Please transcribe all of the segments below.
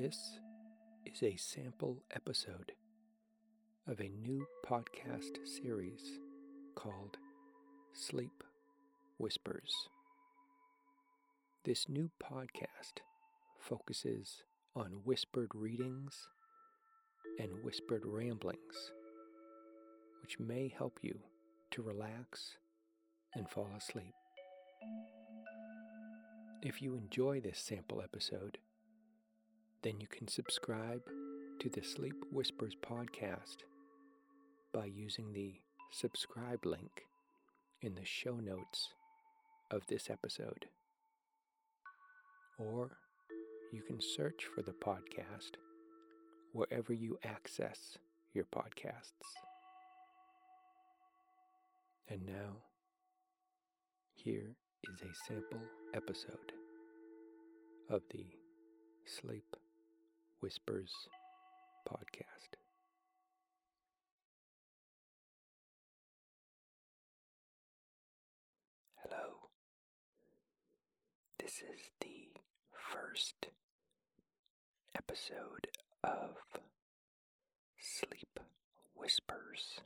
This is a sample episode of a new podcast series called Sleep Whispers. This new podcast focuses on whispered readings and whispered ramblings, which may help you to relax and fall asleep. If you enjoy this sample episode, then you can subscribe to the Sleep Whispers podcast by using the subscribe link in the show notes of this episode. Or you can search for the podcast wherever you access your podcasts. And now, here is a sample episode of the Sleep Whispers podcast. Hello. This is the first episode of Sleep Whispers.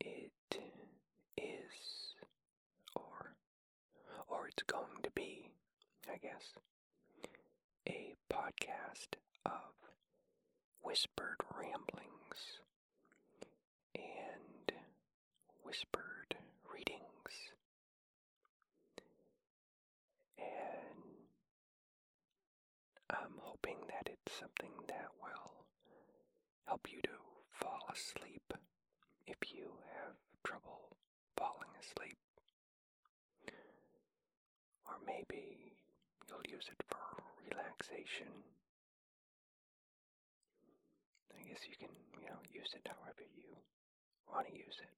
It is, or, or it's going to be, I guess, a podcast of whispered ramblings and whispered readings. And I'm hoping that it's something that will help you to fall asleep if you have trouble falling asleep. Or maybe you'll use it for relaxation. I guess you can, you know, use it however you want to use it.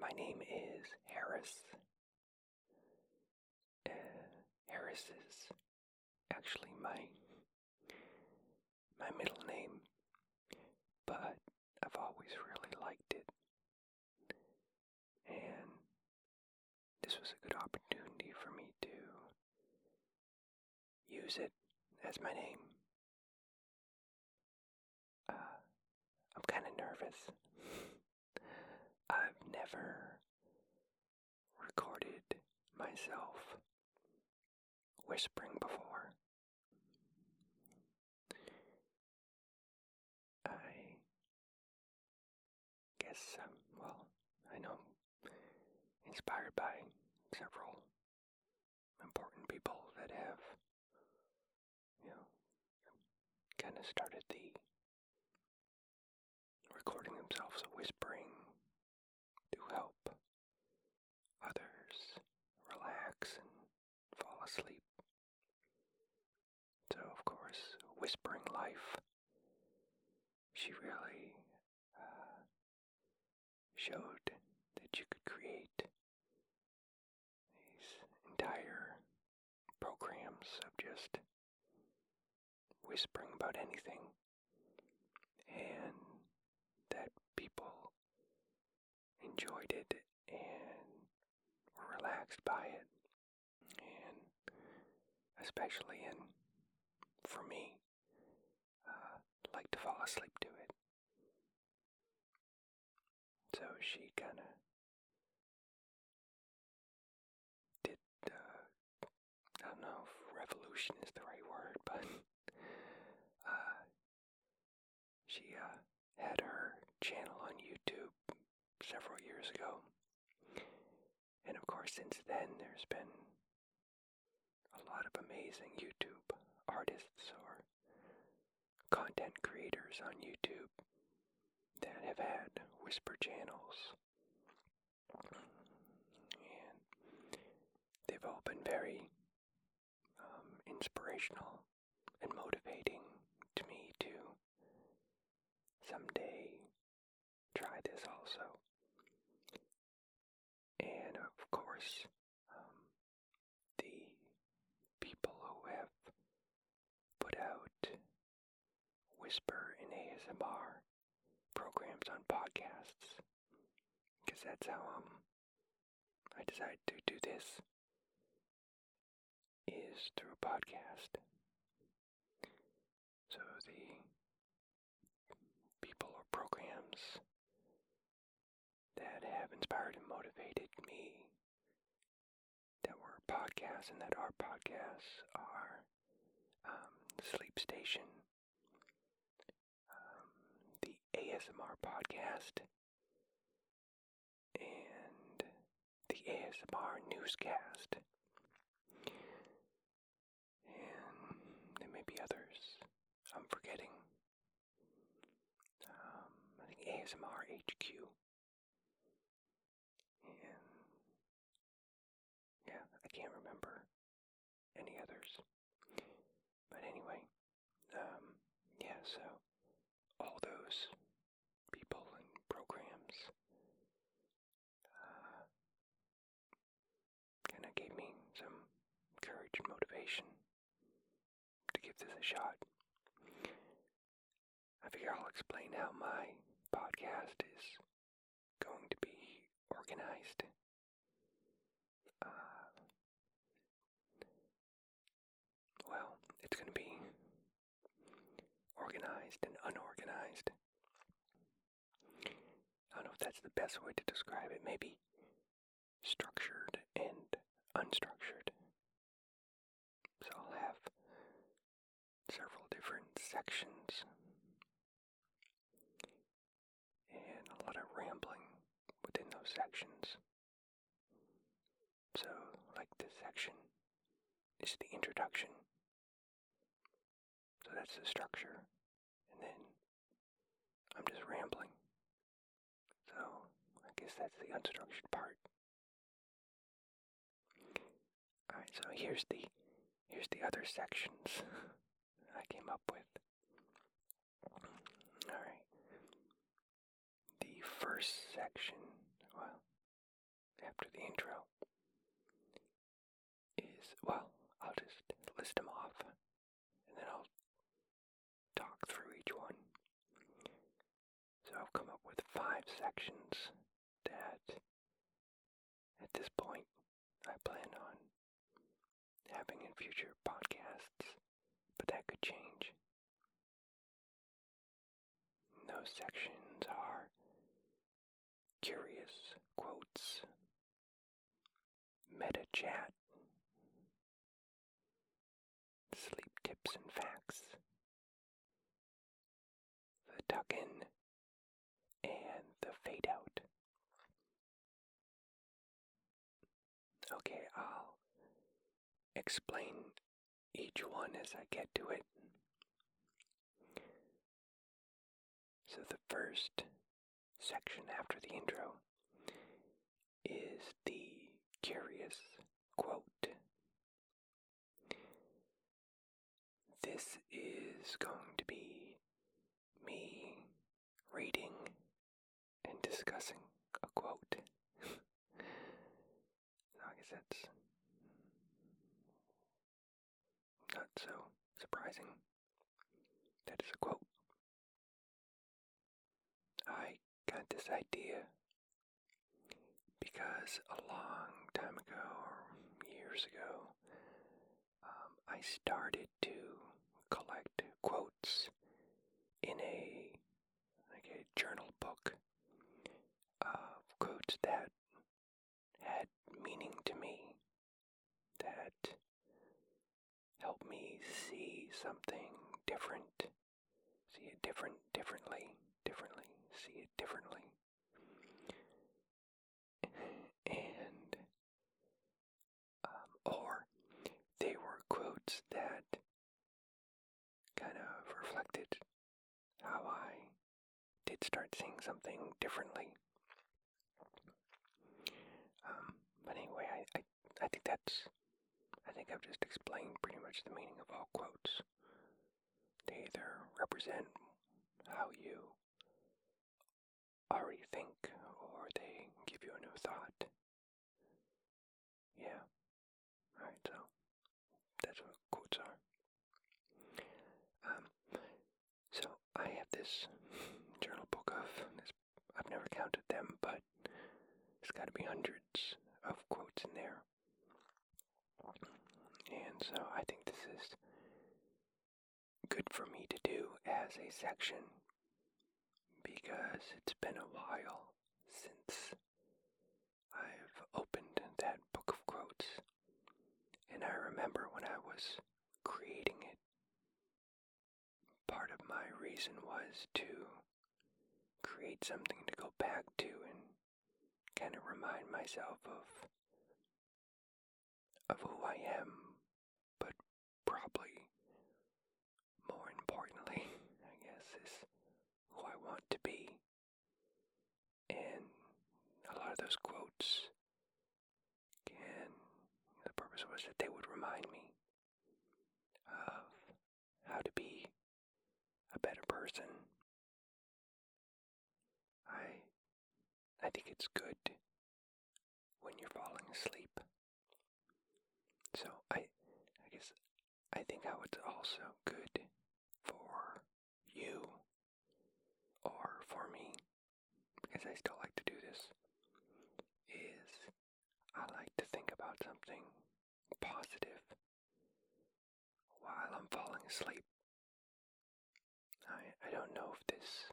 My name is Harris. Uh, Harris is actually my my middle name, but I've always really liked it. And this was a good opportunity for me to use it as my name. Uh, I'm kind of nervous. I've never recorded myself whispering before. I guess, um, well, I know, inspired by several important people that have, you know, kind of started the recording themselves whispering to help others relax and fall asleep. So, of course, Whispering Life, she really uh, showed that you could create these entire programs of just whispering about anything. And that people enjoyed it and were relaxed by it. And especially in for me uh, like to fall asleep to it. So she kind of did I don't know if revolution is the right word but uh, she uh, had her channel on YouTube several years ago. And of course, since then, there's been a lot of amazing YouTube artists or content creators on YouTube that have had whisper channels. And they've all been very um, inspirational and motivating to me to someday try this also. And of course, um, the people who have put out Whisper in ASMR programs on podcasts, because that's how um, I decided to do this. is through a podcast. So the people or programs that have inspired and motivated me podcasts and that are podcasts are um, Sleep Station, um, the ASMR podcast, and the ASMR newscast. And there may be others I'm forgetting. Um, I think ASMR HQ. And yeah, I can't remember any others. But anyway, um, yeah, so all those people and programs uh, kind of gave me some courage and motivation to give this shot. I figure I'll explain how my podcast is going to be organized. Uh, well, it's going to be organized and unorganized. I don't know if that's the best way to describe it. Maybe structured and unstructured. So I'll have several different sections and a lot of rambling within those sections. So, like this section is the introduction. So that's the structure. And then I'm just rambling. So I guess that's the unstructured part. Alright, so here's the here's the other sections I came up with. Alright. The first section, well, after the intro, is, well, I'll just list them off and then I'll talk through each one. So I've come up with five sections that, at this point, I plan on having in future podcasts, that could change. Those sections are curious quotes, meta chat, sleep tips and facts, the tuck in, and the fade out. Okay, I'll explain each one as I get to it. So, the first section after the intro is the curious quote. This is going to be me reading and discussing a quote. I guess not so surprising. That is a quote. I got this idea because a long time ago, or years ago, um, I started to collect quotes in a like a journal book of quotes that had meaning to me, that helped me see something different, see it different, differently, differently, see it differently. And, um, or they were quotes that kind of reflected how I did start seeing something differently. Um, but anyway, I, I, I think that's, think I've just explained pretty much the meaning of all quotes. They either represent how you already think or they give you a new thought. Yeah. Alright, so that's what quotes are. Um, so I have this journal book of this. I've never counted them, but it's got to be hundreds of quotes in there. And so I think this is good for me to do as a section because it's been a while since I've opened that book of quotes. And I remember when I was creating it, part of my reason was to create something to go back to and kind of remind myself of of who I am, probably more importantly, I guess, is who I want to be. And a lot of those quotes can, the purpose was that they would remind me of how to be a better person. I I think it's good when you're falling asleep. So I I guess I think how it's also good for you or for me because I still like to do this is I like to think about something positive while I'm falling asleep. I I don't know if this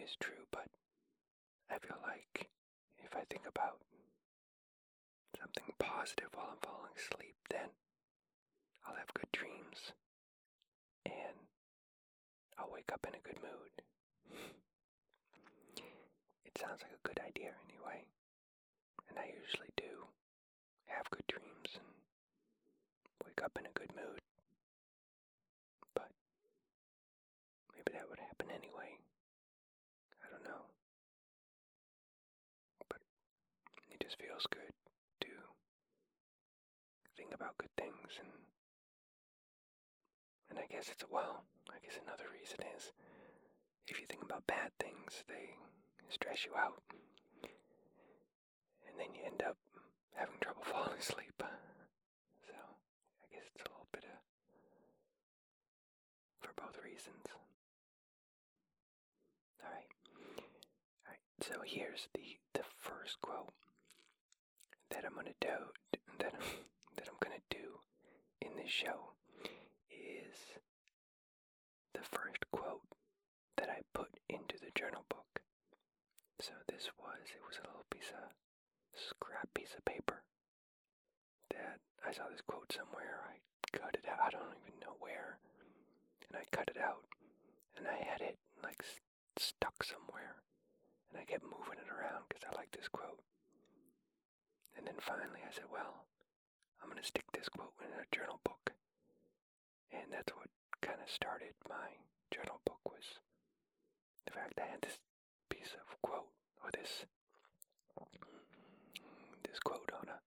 is true, but I feel like if I think about something positive while I'm falling asleep, then good and I'll wake up in a good mood. it sounds like a good idea anyway, and I usually do have good dreams and wake up in a good mood. But maybe that would happen anyway. I don't know. But it just feels good to think about good things and and I guess it's well, I guess another reason is if you think about bad things, they stress you out. And then you end up having trouble falling asleep. So I guess it's a little bit of for both reasons. Alright. Alright, so here's the the first quote that I'm gonna do that that I'm gonna do in this show the first quote that I put into the journal book. So this was it was a little piece of scrap piece of paper that I saw this quote somewhere. I cut it out. I don't even know where, and I cut it out, and I had it like stuck somewhere, and I kept moving it around because I like this quote. And then finally, I said, "Well, I'm gonna stick this quote in a journal book," and that's what kind of started my journal book was the fact I had this piece of quote or this this quote on a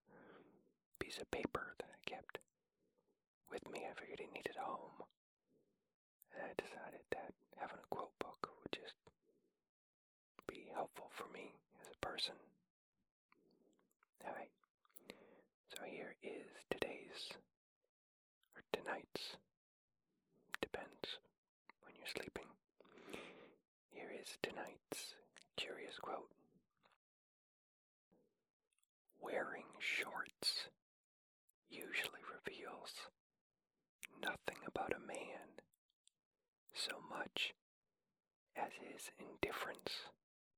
piece of paper that I kept with me. I figured I needed a home. And I decided that having a quote book would just be helpful for me as a person. Alright, so here is today's, or tonight's, depends when you're sleeping. Here is tonight's curious quote Wearing shorts usually reveals nothing about a man so much as his indifference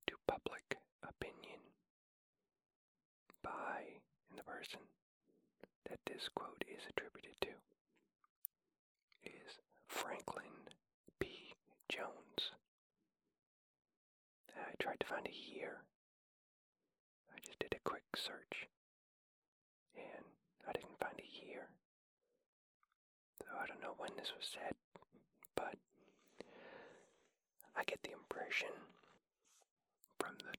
to public opinion. By the person that this quote is attributed to is Franklin P. Jones. I tried to find a year. I just did a quick search and I didn't find a year. So I don't know when this was said, but I get the impression from the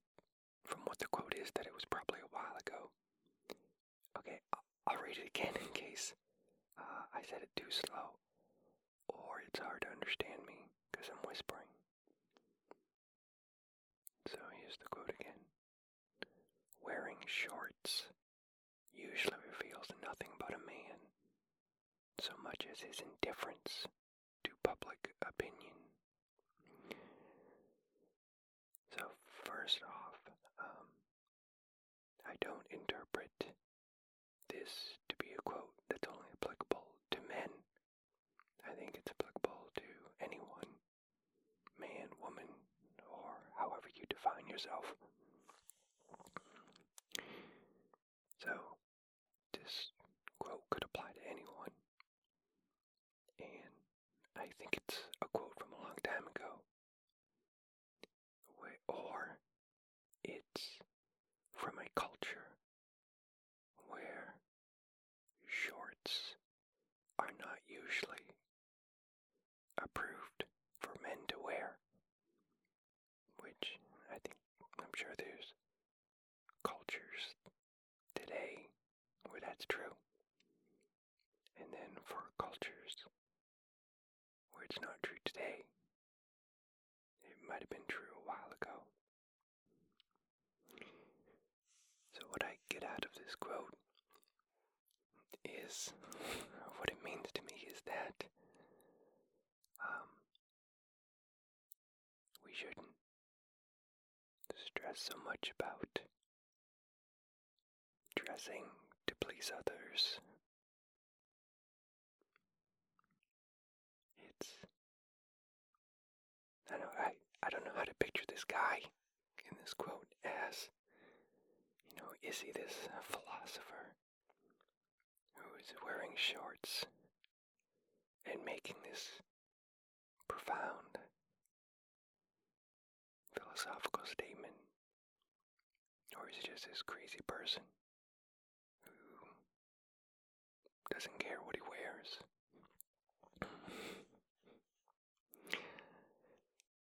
from what the quote is that it was probably a while ago. Okay, I'll, I'll read it again in case uh, I said it too slow it's hard to understand me because I'm whispering. So here's the quote again. Wearing shorts usually reveals nothing but a man, so much as his indifference to public opinion. So, first off, um, I don't interpret this to be a quote that's only applicable yourself. So, this quote could apply to anyone. And I think it's a quote from a long time ago. Or it's from a culture where shorts are not usually approved for men to wear. Which I think, I'm sure there's cultures today that's true. And then for cultures where it's not true today, it might have been true a while ago. So, what I get out of this quote is what it means to me is that um, we shouldn't stress so much about dressing to please others. It's I know I, I don't know how to picture this guy in this quote as you know, is he this philosopher who is wearing shorts and making this profound philosophical statement? Or is he just this crazy person doesn't care what he wears?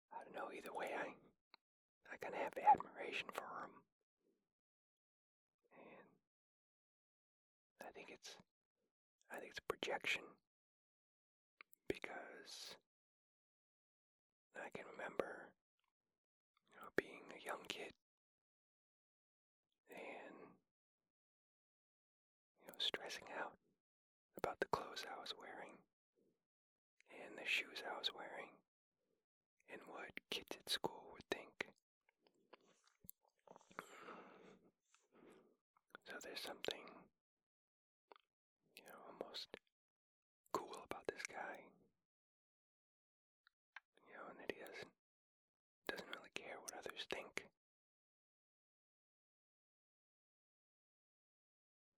I don't know, either way, I, I kind of have admiration for him. And I think it's, I think it's a projection because I can remember, you know, being a young kid and, you know, stressing out about the clothes I was wearing and the shoes I was wearing and what kids at school would think. So there's something, you know, almost cool about this guy. You know, and that he doesn't doesn't really care what others think.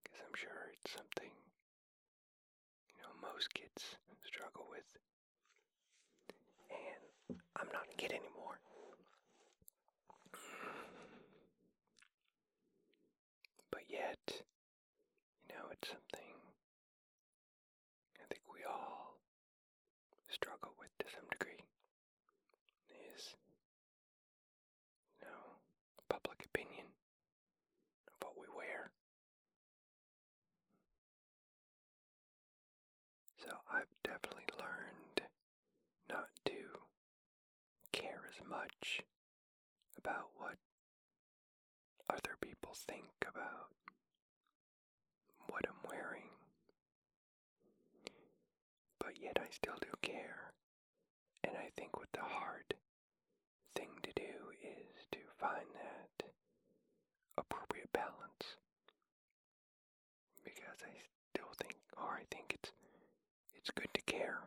Because I'm sure it's something, most kids struggle with. And I'm not a kid anymore. But yet, you know, it's something I think we all struggle with to some degree. Is, you know, public opinion of what we wear. So I've definitely learned not to care as much about what other people think about what I'm wearing. But yet I still do care. And I think what the hard thing to do is to find that appropriate balance. Because I still think, or I think it's it's good to care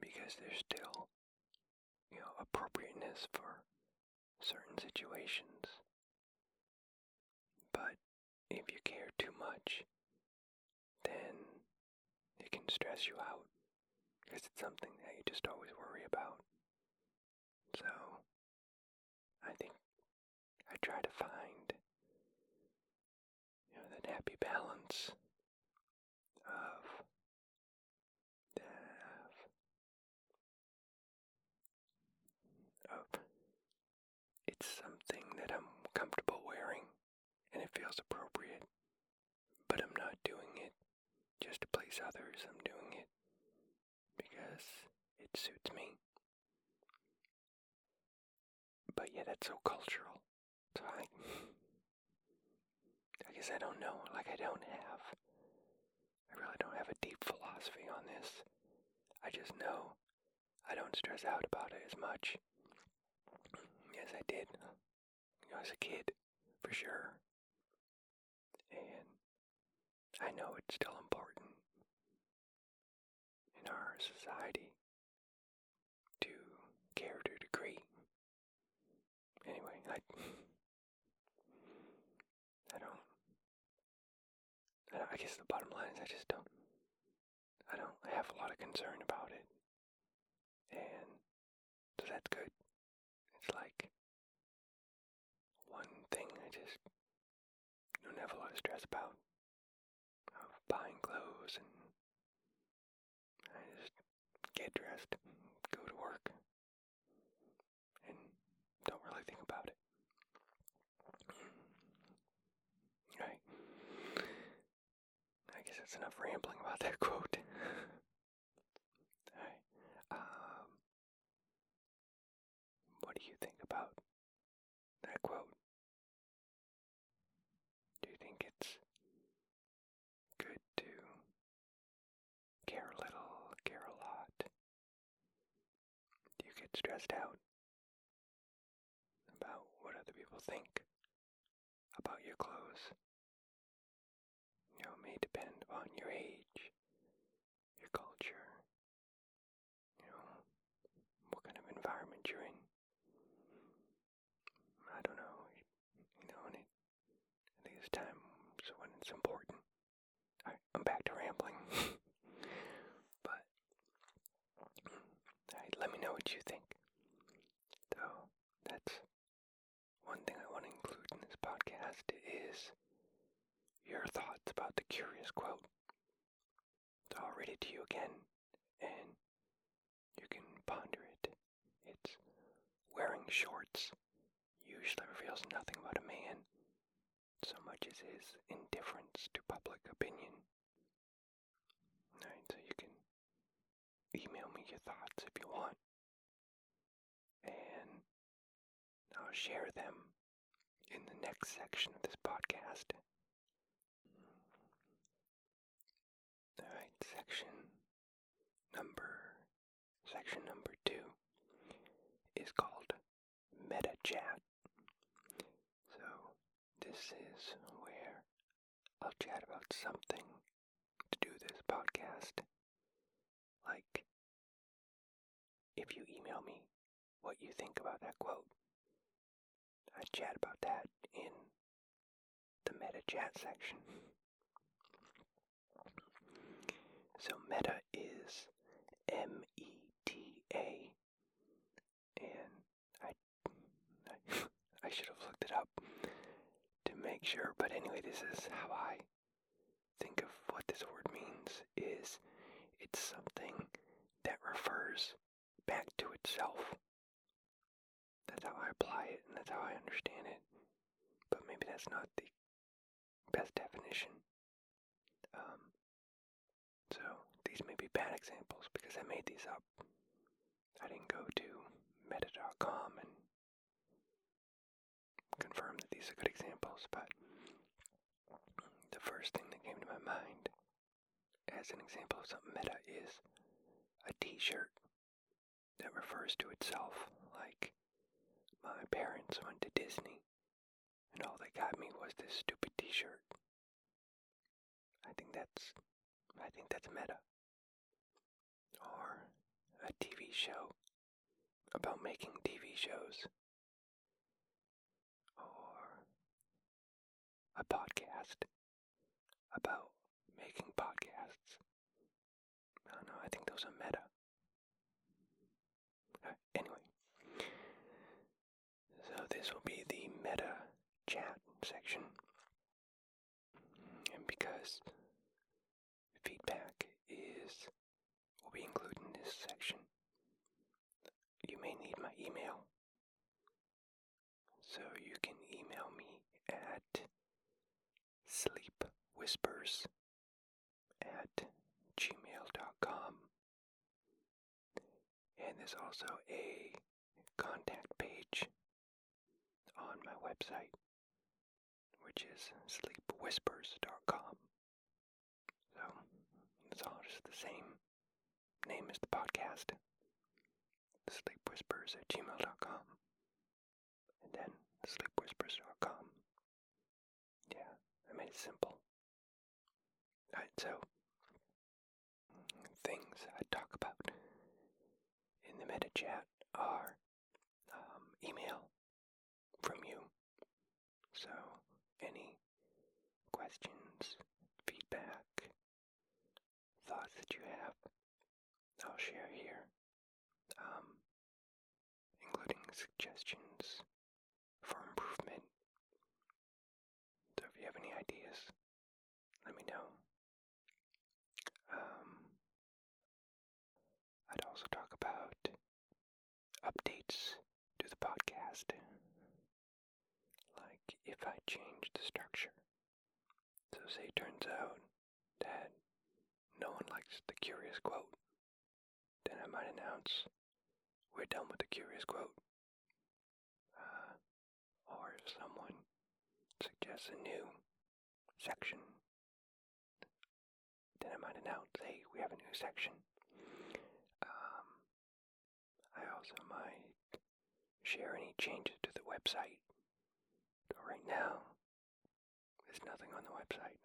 because there's appropriateness for certain situations. But if you care too much, then it can stress you out because it's something that you just always worry about. So, I think I try to find, you know, that happy balance of of it's something that I'm comfortable wearing and it feels appropriate, but I'm not doing it just to please others. I'm doing it because it suits me. But yeah, that's so cultural. So I, I guess I don't know. Like I don't have, I really don't have a deep philosophy on this. I just know I don't stress out about it as much Yes, I did. You know, as a kid, for sure. And I know it's still important in our society to care to a degree. Anyway, I I don't I, don't, I guess the bottom line is I just don't I don't have a lot of concern about it. And so that's good. It's like stress about of buying clothes and I just get dressed, go to work, and don't really think about it. Right. I guess that's enough rambling about that quote. Alright. Um, what do you think about that quote? Do you think it's good to care a little, care a lot? Do you get stressed out about what other people think about your clothes? You know, it may depend upon your age, your culture, you know, what kind of environment you're in. I don't know, you know, and it, I think it's times when it's important. I'm back to rambling. but, alright, let me know what you think. So, that's one thing I want to include in this podcast is your thoughts about the curious quote. So I'll read it to you again, and you can ponder it. It's wearing shorts usually reveals nothing about a man so much as his indifference to public opinion. Alright, so you can email me your thoughts if you want, and I'll share them in the next section of this podcast. Alright, section number section number two is called Meta Chat. So this is where I'll chat about something to do this podcast. Like if you email me what you think about that quote, I chat about that in the meta chat section. So meta is M E T A, and I, I, I should have looked it up to make sure. But anyway, this is how I think of what this word means. Is it's something that refers back to itself. That's how I apply it, and that's how I understand it. But maybe that's not the best definition. Um, so these may be bad examples because I made these up. I didn't go to meta.com and confirm that these are good examples, but the first thing that came to my mind as an example of something meta is a t-shirt that refers to itself like my parents went to Disney and all they got me was this stupid t-shirt. I think that's I think that's meta. Or a TV show about making TV shows. Or a podcast about making podcasts. I don't know, I think those are meta. Uh, anyway, so this will be the meta chat section. And because feedback is will be included in this section, you may need my email. So you can email me at sleepwhispers at gmail.com. And there's also a contact page on my website, which is sleepwhispers.com. So it's all just the same name as the podcast. Sleepwhispers at gmail.com. And then sleepwhispers.com. Yeah, I made it simple. Alright, so things I talk about in the meta chat are um, email from you. So any questions, feedback, I'll share here, um, including suggestions for improvement. So if you have any ideas, let me know. Um, I'd also talk about updates to the podcast, like if I change the structure. So say it turns out that no one likes the curious quote, then I might announce we're done with the curious quote. Uh, or if someone suggests a new section, then I might announce, hey, we have a new section. Um, I also might share any changes to the website. So right now, there's nothing on the website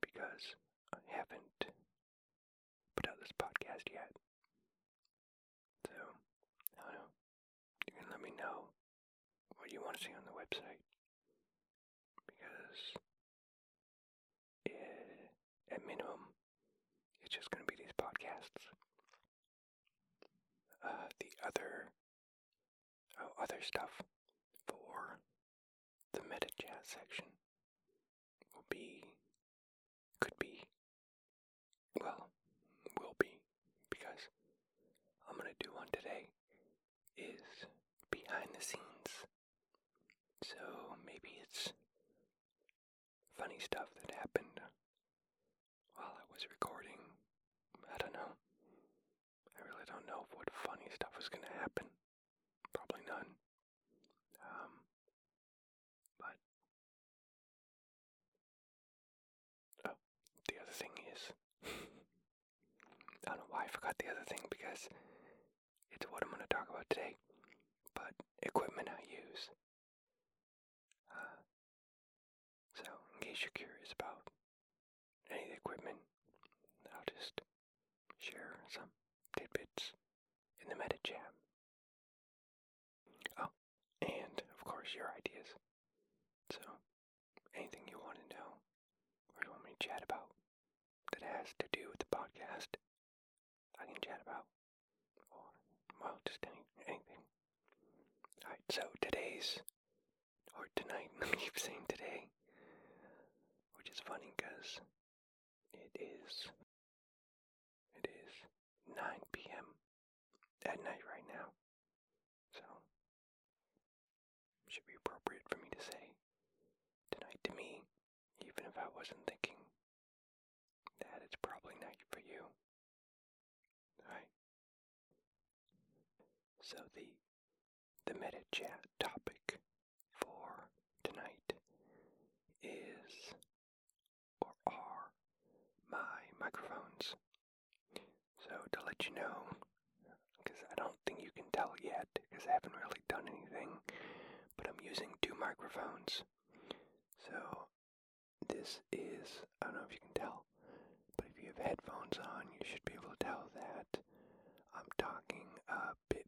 because I haven't this podcast yet. So, I don't know. You can let me know what you want to see on the website because it, at minimum, it's just going to be these podcasts. Uh, the other, oh, other stuff for the meta chat section will be, could be, well, will be, because I'm gonna do one today, is behind the scenes. So maybe it's funny stuff that happened while I was recording. I don't know. I really don't know what funny stuff is gonna happen. Probably none. Um, but oh, the other thing is, I don't know why I forgot the other thing because it's what I'm going to talk about today. But equipment I use. Uh, so, in case you're curious about any of the equipment, I'll just share some tidbits in the meta jam. Oh, and of course, your ideas. So, anything you want to know or you want me to chat about that has to do with the podcast, I can chat about. Or, well, just any, anything. Alright, so today's, or tonight, I keep saying today, which is funny because it is, it is 9 p.m. at night right now. So, should be appropriate for me to say tonight to me, even if I wasn't thinking that it's probably night for you. Alright. So the the meta chat topic for tonight is or are my microphones. So to let you know, because I don't think you can tell yet, because I haven't really done anything, but I'm using two microphones. So this is, I don't know if you can tell, but if you have headphones on, you should be able to tell that I'm talking a bit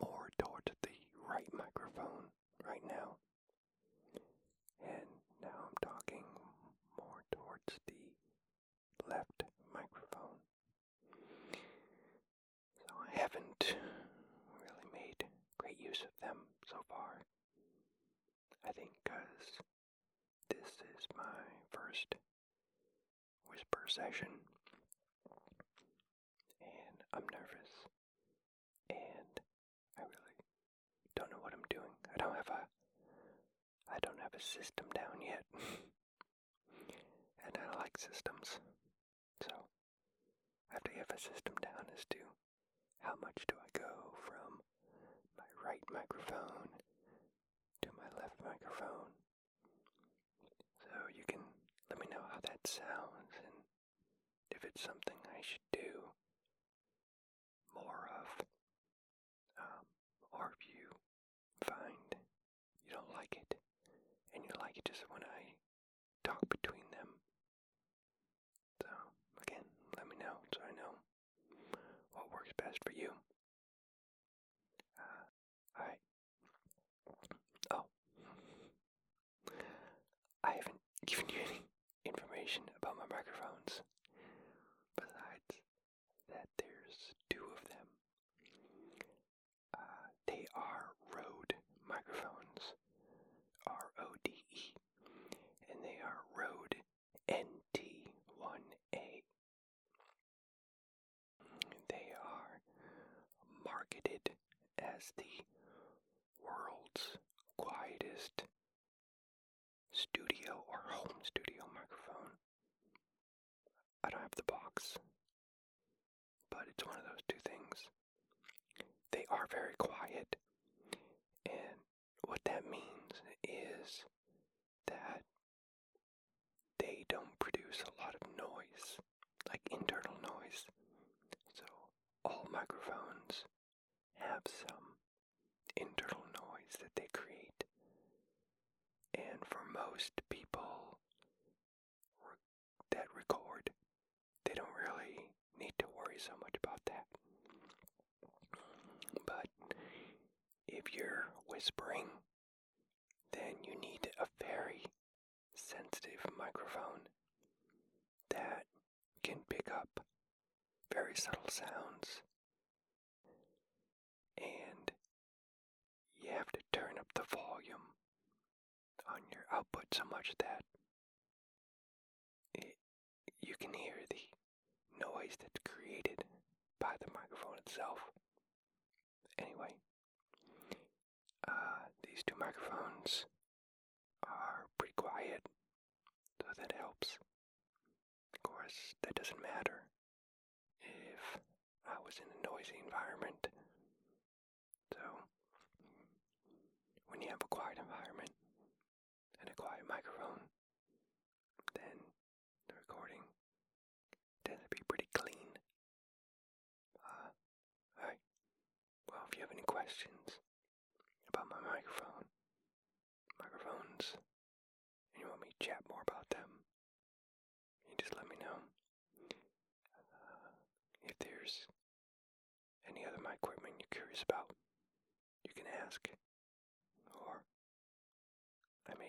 more towards the right microphone right now. And now I'm talking more towards the left microphone. So I haven't really made great use of them so far. I think because this is my first whisper session and I'm nervous and I really don't know what I'm doing. I don't have a I don't have a system down yet. and I like systems. So I have to have a system down as to how much do I go from my right microphone to my left microphone. So you can let me know how that sounds and if it's something I should do more of. Um, or if you find you don't like it and you like it just when I talk between them. So, again, let me know so I know what works best for you. Uh, alright. Oh. I haven't given you any information about my microphones besides marketed as the world's quietest studio or home studio microphone. I don't have the box, but it's one of those two things. They are very quiet, and what that means is that they don't produce a lot of noise, like internal noise. So, all microphones have some internal noise that they create. And for most people that record, they don't really need to worry so much about that. But if you're whispering, then you need a very sensitive microphone that can pick up very subtle sounds. And you have to turn up the volume on your output so much that it, you can hear the noise that's created by the microphone itself. Anyway, uh, these two microphones are pretty quiet, so that helps. Of course, that doesn't matter if I was in a noisy environment. So, when you have a quiet environment and a quiet microphone, then the recording tends to be pretty clean. Uh, alright. Well, if you have any questions about my microphone, microphones, and you want me to chat more about them, you just let me know. Uh, if there's any other my equipment you're curious about, you can ask.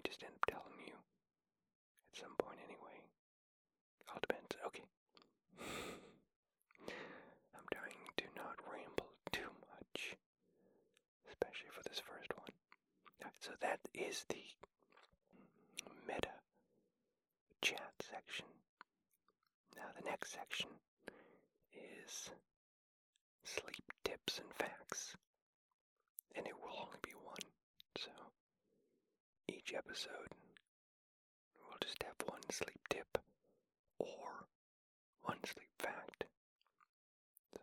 Just end up telling you at some point anyway. All depends. Okay. I'm trying to not ramble too much, especially for this first one. So that is the meta chat section. Now, the next section is sleep tips and facts, and it will only each episode We'll just have one sleep tip or one sleep fact. So,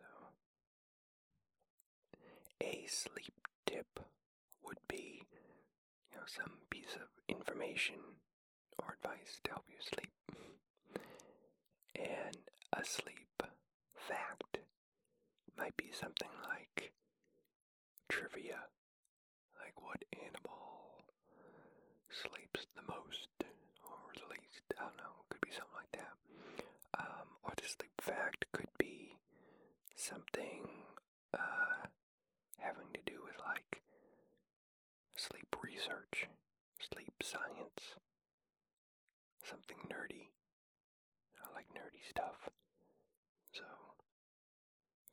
a sleep tip would be, you know, some piece of information or advice to help you sleep. And a sleep fact might be something like trivia, like what animal sleeps the most or the least. I don't know, could be something like that. Um, or the sleep fact could be something uh, having to do with like sleep research, sleep science, something nerdy. I like nerdy stuff. So,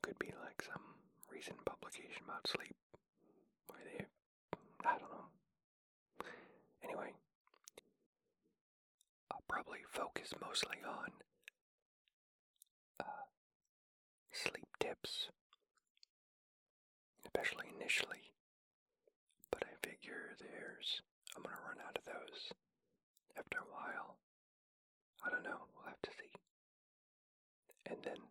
could be like some recent publication about sleep where they, I don't know. Anyway, I'll probably focus mostly on uh, sleep tips, especially initially. But I figure there's, I'm gonna run out of those after a while. I don't know, we'll have to see. And then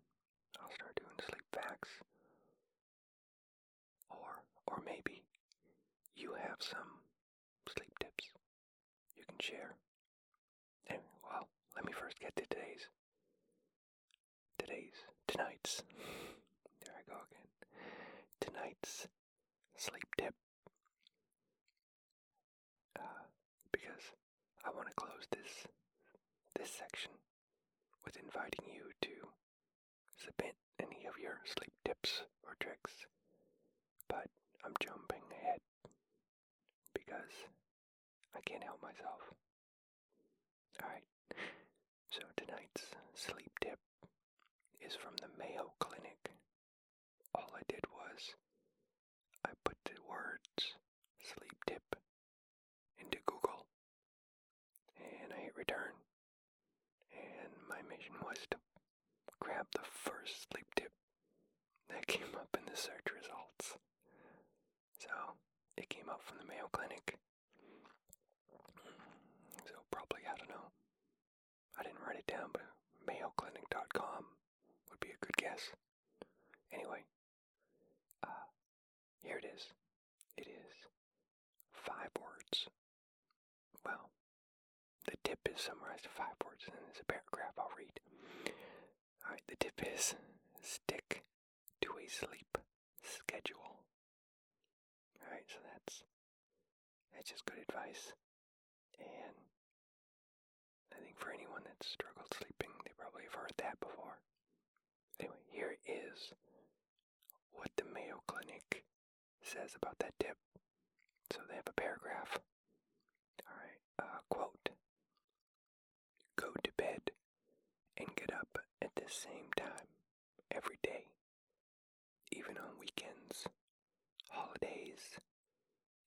I'll start doing sleep facts. Or, or maybe you have some sleep tips you can share. Let me first get to today's. Today's, tonight's. There I go again. Tonight's sleep tip. Uh, because I want to close this this section with inviting you to submit any of your sleep tips or tricks. But I'm jumping ahead because I can't help myself. Alright, tonight's sleep tip is from the Mayo Clinic. All I did was I put the words sleep tip into Google and I hit return. And my mission was to grab the first sleep tip that came up in the search results. So it came up from the Mayo Clinic. So probably, I don't know. I didn't write it down, but mayoclinic.com would be a good guess. Anyway, uh, here it is. It is five words. Well, the tip is summarized to five words, and there's a paragraph I'll read. Alright, the tip is stick to a sleep schedule. Alright, so that's that's just good advice. And I think for anyone that's struggled sleeping, they probably have heard that before. Anyway, here is what the Mayo Clinic says about that tip. So they have a paragraph. Alright, uh, quote Go to bed and get up at the same time every day, even on weekends, holidays,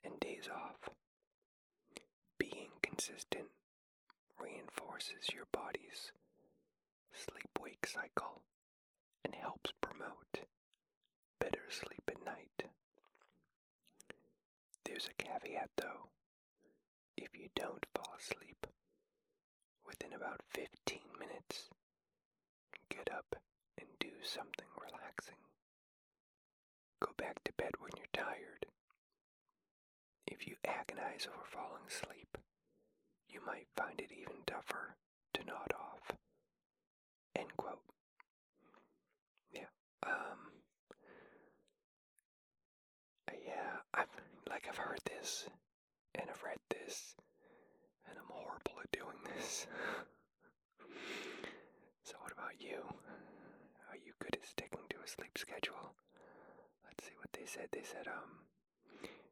and days off. Being consistent reinforces your body's sleep wake cycle and helps promote better sleep at night. There's a caveat though. If you don't fall asleep within about 15 minutes, get up and do something relaxing. Go back to bed when you're tired. If you agonize over falling asleep, you might find it even tougher to nod off. End quote. Yeah. Um. Yeah, I've like I've heard this, and I've read this, and I'm horrible at doing this. so what about you? Are you good at sticking to a sleep schedule? Let's see what they said. They said, um,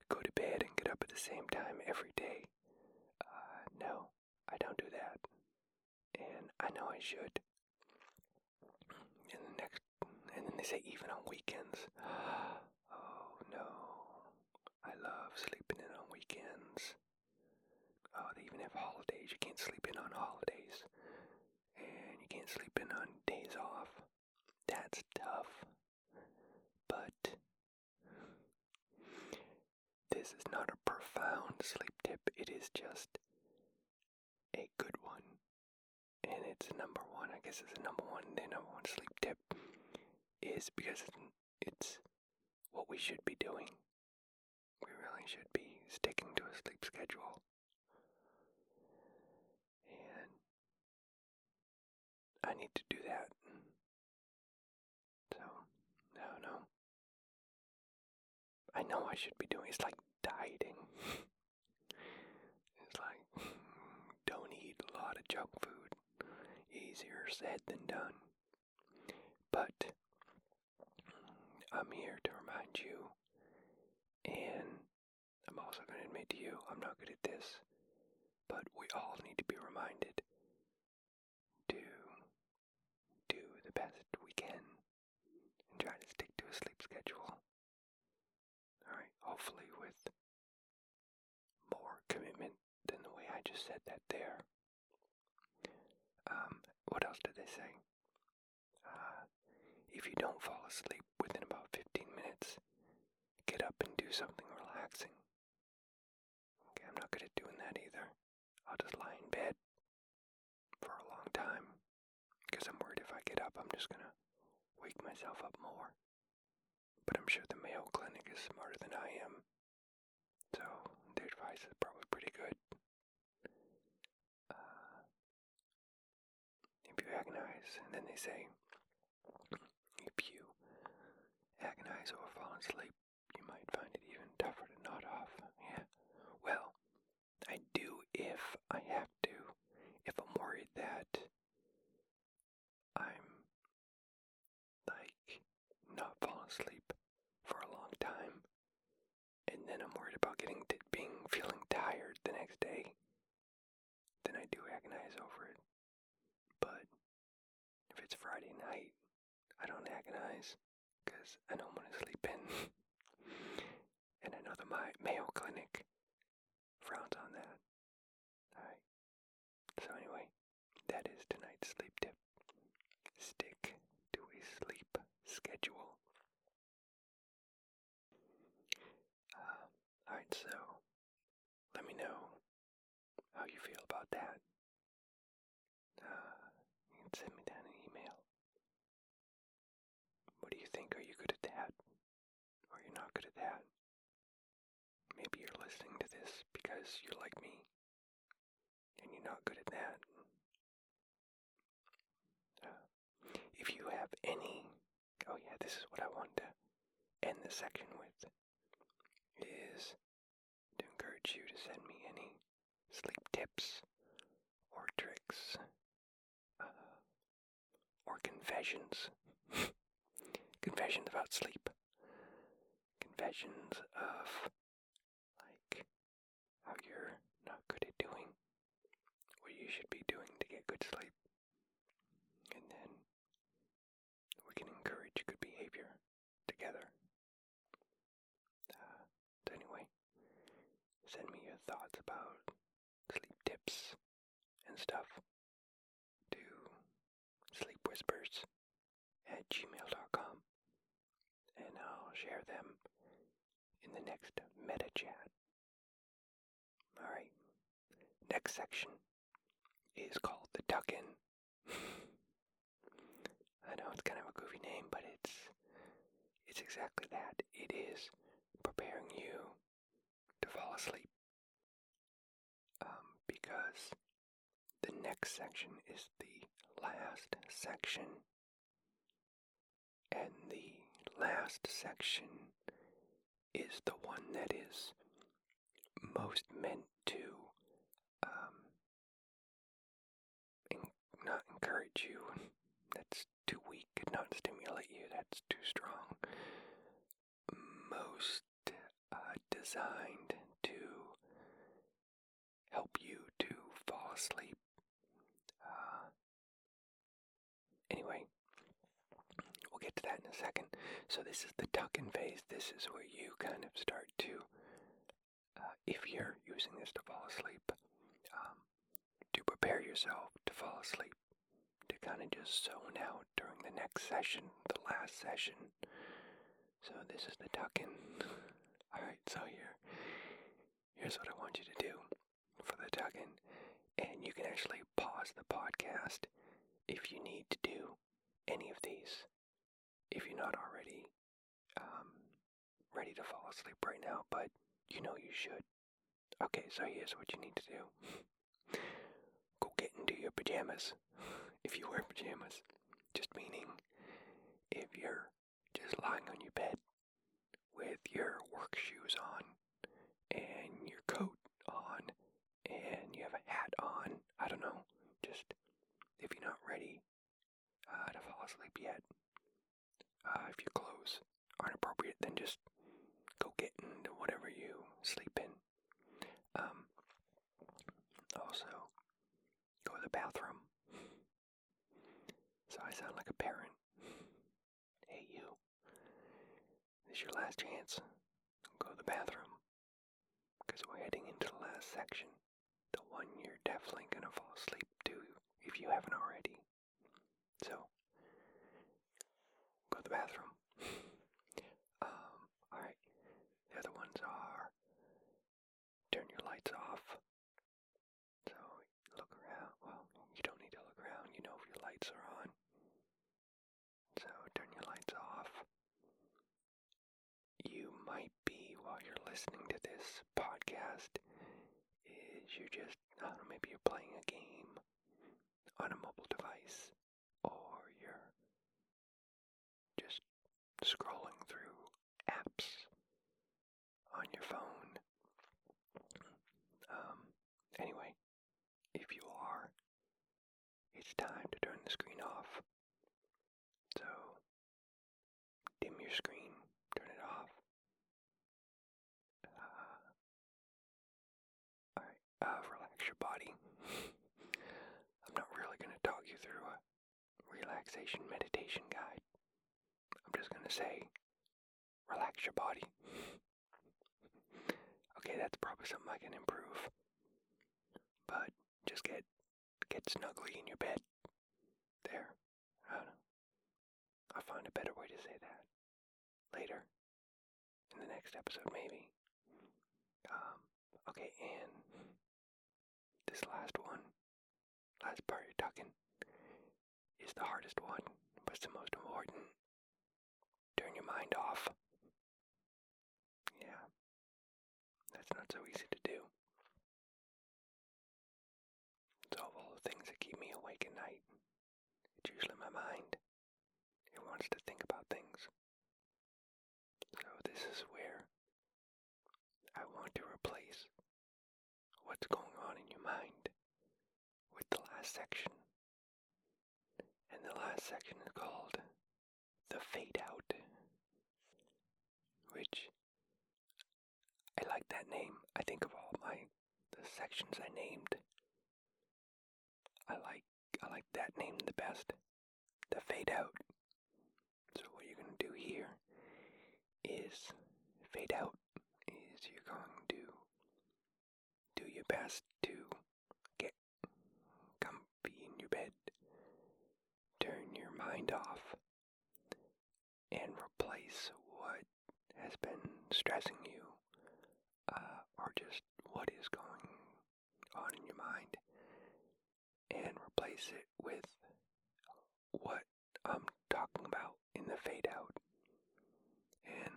go to bed and get up at the same time every day. No, I don't do that. And I know I should. And the next, and then they say even on weekends. Oh no, I love sleeping in on weekends. Oh, they even have holidays. You can't sleep in on holidays. And you can't sleep in on days off. That's tough. But this is not a profound sleep tip. It is just a good one. And it's number one. I guess it's a number one. The number one sleep tip is because it's what we should be doing. We really should be sticking to a sleep schedule. And I need to do that. So, no, no. I know I should be doing it's like dieting. it's like don't eat a lot of junk food. Easier said than done. But I'm here to remind you, and I'm also going to admit to you, I'm not good at this, but we all need to be reminded to do the best we can and try to stick to a sleep schedule. Alright, hopefully with more commitment than the way I just said that there. Um, what else did they say? Uh, if you don't fall asleep within about 15 minutes, get up and do something relaxing. Okay, I'm not good at doing that either. I'll just lie in bed for a long time because I'm worried if I get up, I'm just gonna wake myself up more. But I'm sure the Mayo Clinic is smarter than I am, so their advice is probably pretty good. Uh, if you agonize, and then they say, if you agonize over falling asleep, you might find it even tougher to nod off. Yeah. Well, I do if I have to. If I'm worried that I'm like not falling asleep for a long time, and then I'm worried about getting to being feeling tired the next day, then I do agonize over it. It's Friday night, I don't agonize because I don't want to sleep in. and I know the my Mayo Clinic frowns on that. Alright. So anyway, that is tonight's sleep tip. Stick to a sleep schedule. Uh, Alright, so about that, uh, you can send me down an email. What do you think? Are you good at that? Or you're not good at that? Maybe you're listening to this because you're like me and you're not good at that. Uh, if you have any, oh yeah, this is what I wanted to end the section with, is to encourage you to send me any sleep tips or tricks uh, or confessions. confessions about sleep. Confessions of like how you're not good at doing what you should be doing to get good sleep. And then we can encourage good behavior together. Uh, anyway, send me your thoughts about sleep tips and stuff to sleepwhispers at gmail.com and I'll share them in the next meta chat. Alright, next section is called the tuck in. I know it's kind of a goofy name, but it's it's exactly that. It is preparing you to fall asleep. Um, because the next section is the last section. And the last section is the one that is most meant to um, en- not encourage you. That's too weak. Not stimulate you. That's too strong. Most uh, designed to help you to fall asleep. Uh, anyway, we'll get to that in a second. So this is the tuck-in phase. This is where you kind of start to, uh, if you're using this to fall asleep, um, to prepare yourself to fall asleep, kind of just zone out during the next session, the last session. So this is the tuck-in. All right, so here, here's what I want you to do for the tuck-in, and you can actually pause the podcast if you need to do any of these. If you're not already um, ready to fall asleep right now, but you know you should. Okay, so here's what you need to do. Get into your pajamas. If you wear pajamas, just meaning if you're just lying on your bed with your work shoes on and your coat on and you have a hat on, I don't know, just if you're not ready uh, to fall asleep yet, uh, if your clothes aren't appropriate, then just go get into whatever you sleep in. Um, also, the bathroom. So I sound like a parent. Hey, you. This is your last chance. Go to the bathroom. Because we're heading into the last section. The one you're definitely going to fall asleep to if you haven't already. So, go to the bathroom. Um, alright. The other ones are turn your lights off. So, look around. Well, you don't need to look around. You know if your lights are on. So, turn your lights off. You might be, while you're listening to this podcast, is you're just, I don't know, maybe you're playing a game on a mobile device, or you're just scrolling through apps on your phone. Um, anyway, if you are, it's time to turn the screen off. So, dim your screen, turn it off. Uh, Alright, uh, relax your body. I'm not really going to talk you through a relaxation meditation guide. I'm just going to say, relax your body. Okay, that's probably something I can improve. But just get get snuggly in your bed. There. I don't know. I'll find a better way to say that. Later. In the next episode maybe. Um okay, and this last one, last part you're talking, is the hardest one, but it's the most important. Turn your mind off. Yeah, that's not so easy to do. It's all the things that keep me awake at night. It's usually my mind. It wants to think about things. So this is where I want to replace what's going on in your mind with the last section. Last section is called The Fade Out, which I like that name. I think of all my the sections I named. I like I like that name the best. The Fade Out. So what you're gonna do here is fade out is you're going to do your best to get comfy in your bed, turn off, and replace what has been stressing you uh, or just what is going on in your mind and replace it with what I'm talking about in the fade out. And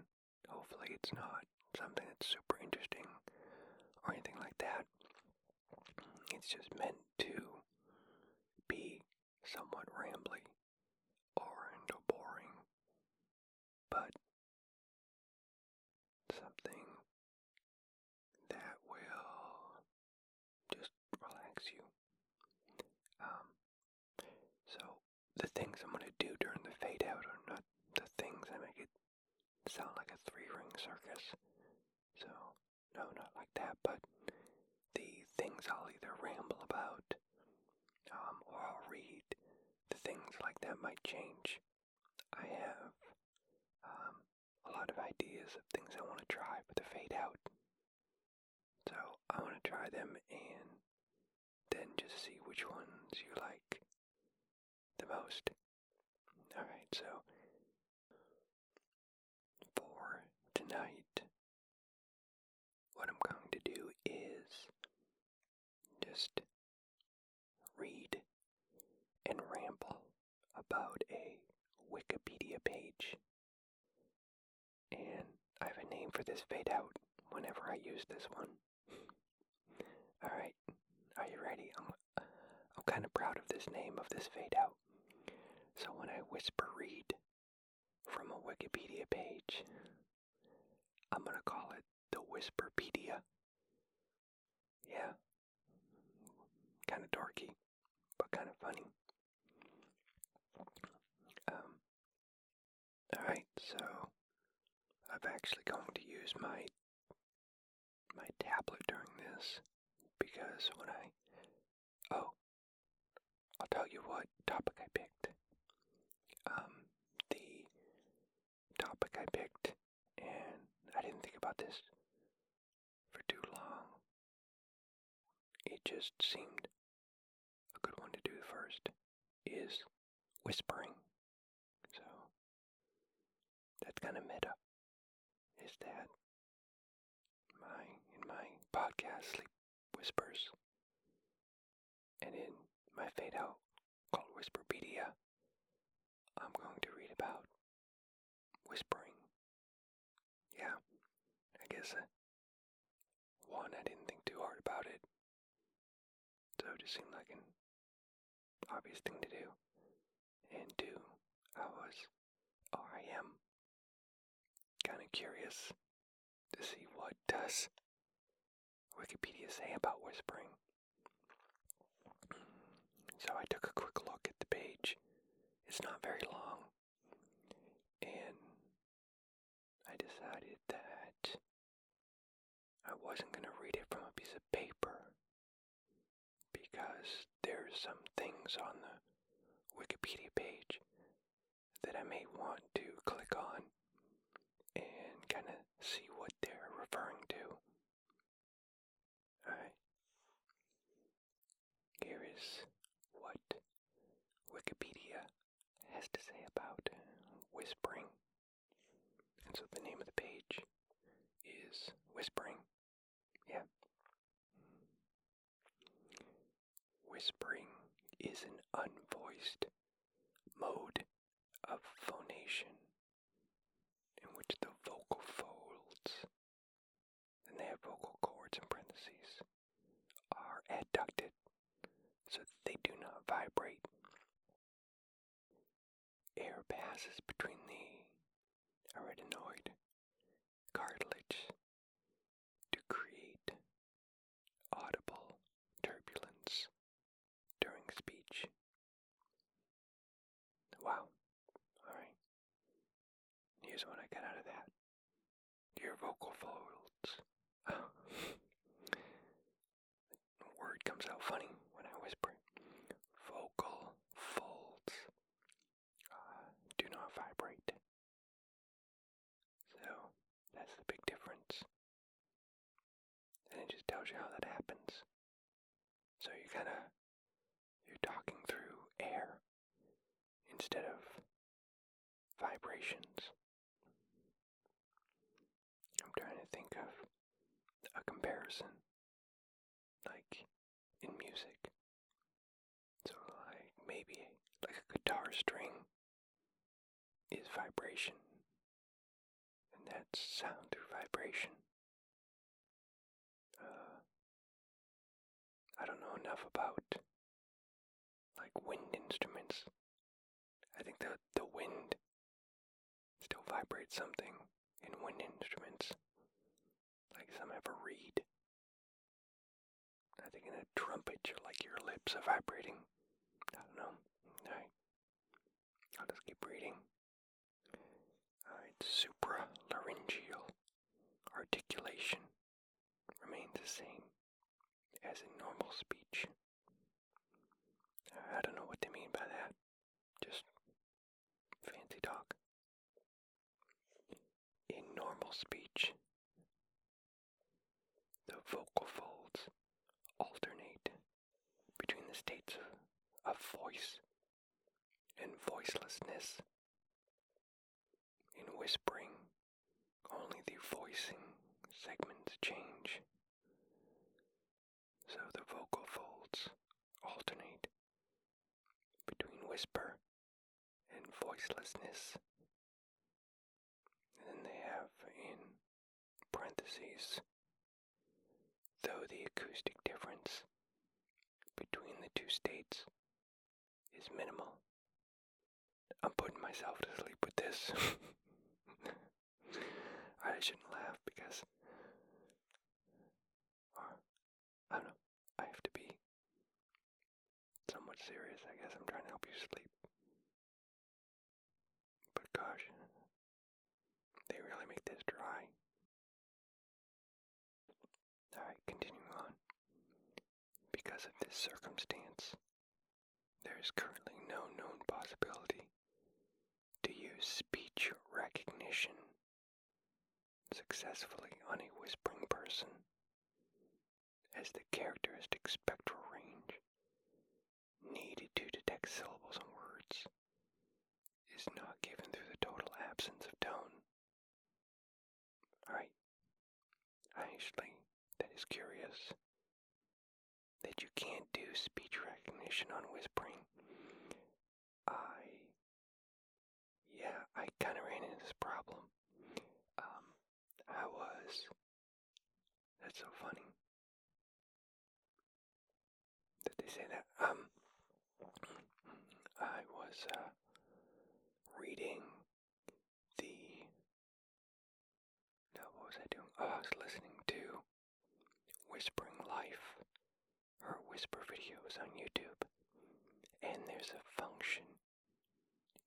hopefully it's not something that's super interesting or anything like that. It's just meant to be somewhat rambly or and boring, but something that will just relax you. Um, so the things I'm gonna do during the fade out are not the things that make it sound like a three ring circus. So no, not like that, but the things I'll either ramble about, um, or I'll read, the things like that might change. I have um, a lot of ideas of things I want to try for the fade out. So I want to try them and then just see which ones you like the most. Alright, so for tonight, what I'm going to do is just read and ramble about a Wikipedia page. And I have a name for this fade out whenever I use this one. Alright, are you ready? I'm, I'm kind of proud of this name of this fade out. So when I whisper read from a Wikipedia page, I'm gonna call it the Whisperpedia. Yeah. Kind of dorky, but kind of funny. Um, alright, so I'm actually going to use my my tablet during this because when I oh I'll tell you what topic I picked. Um, the topic I picked, and I didn't think about this for too long. It just seemed a good one to do first is whispering. So that's kind of meta. Is that my in my podcast sleep whispers, and in my fade out called Whisperpedia, I'm going to read about whispering. Yeah, I guess uh, one, I didn't think too hard about it, so it just seemed like an obvious thing to do. And two, I was, or I am, kind of curious to see what does Wikipedia say about whispering. So I took a quick look at the page. It's not very long. And I decided that I wasn't going to read it from a piece of paper because there's some things on the Wikipedia page that I may want to click on and kind of see what they're referring to. Alright. Here is what Wikipedia has to say about whispering. And so the name of the page is Whispering. Yeah. whispering is an unvoiced mode of phonation in which the vocal folds, and they have vocal cords in parentheses, are adducted so that they do not vibrate. Air passes between the arytenoid cartilage to create audible turbulence during speech. Wow. Alright. Here's what I got out of that. Your vocal folds. word comes out funny when I whisper. Vocal folds uh, do not vibrate. So that's the big difference. And it just tells you how that happens. So you kind of you're talking through air instead of vibrations. I'm trying to think of comparison, like in music. So, like maybe like a guitar string is vibration, and that's sound through vibration. Uh, I don't know enough about like wind instruments. I think the the wind still vibrates something in wind instruments. Like some have a reed. I think in a trumpet you're like your lips are vibrating. I don't know. Alright. I'll just keep reading. Alright, supralaryngeal articulation remains the same as in normal speech. I don't know what they mean by that. Just fancy talk. In normal speech, the vocal folds alternate between the states of voice and voicelessness. In whispering, only the voicing segments change. So the vocal folds alternate between whisper and voicelessness. And then they have in parentheses, though the acoustic difference between the two states is minimal. I'm putting myself to sleep with this. I shouldn't laugh because uh, I don't know. I have to be somewhat serious. I guess I'm trying to help you sleep. But gosh, they really make this dry. Alright, continuing on. Because of this circumstance, there is currently no known possibility. To use speech recognition? Successfully on a whispering person, as the characteristic spectral range needed to detect syllables and words is not given through the total absence of tone. Alright, actually, that is curious you can't do speech recognition on whispering. I, yeah, I kind of ran into this problem. Um, I was, that's so funny that they say that. Um, I was, uh, reading the, no, what was I doing? Oh, I was listening to Whispering whisper videos on YouTube, and there's a function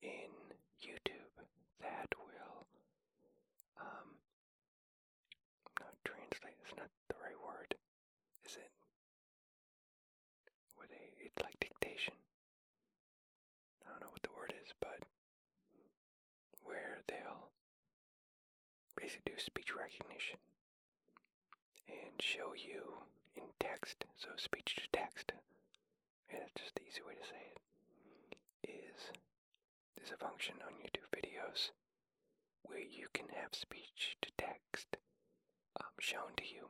in YouTube that will, um, not translate, it's not the right word, is it? Where they, it's like dictation. I don't know what the word is, but where they'll basically do speech recognition and show you text, so speech to text. Yeah, that's just the easy way to say it. Is there's a function on YouTube videos where you can have speech to text um, shown to you.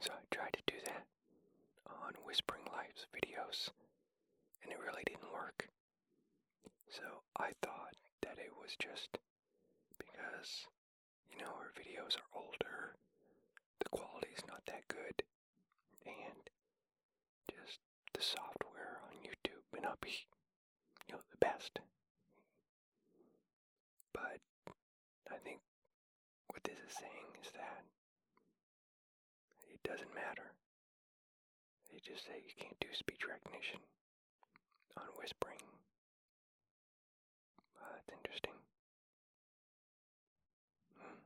So I tried to do that on WhisperingLife's videos, and it really didn't work. So I thought that it was just because, you know, her videos are older, the quality's not that good, and just the software on YouTube may not be, you know, the best. But I think what this is saying is that it doesn't matter. They just say you can't do speech recognition on whispering. Uh, that's interesting. Hmm.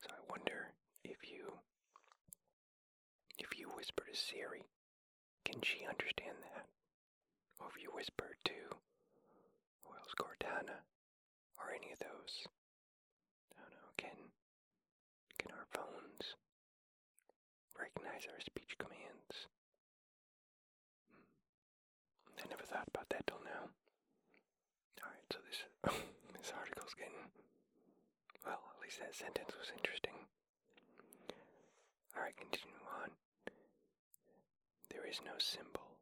So I wonder if you if you whisper Siri, can she understand that? Or if you whisper to who else, Cortana, or any of those? I don't know. Can can our phones recognize our speech commands? Hmm. I never thought about that till now. Alright, so this this article's getting well, at least that sentence was interesting. Alright, continue on. Is no symbol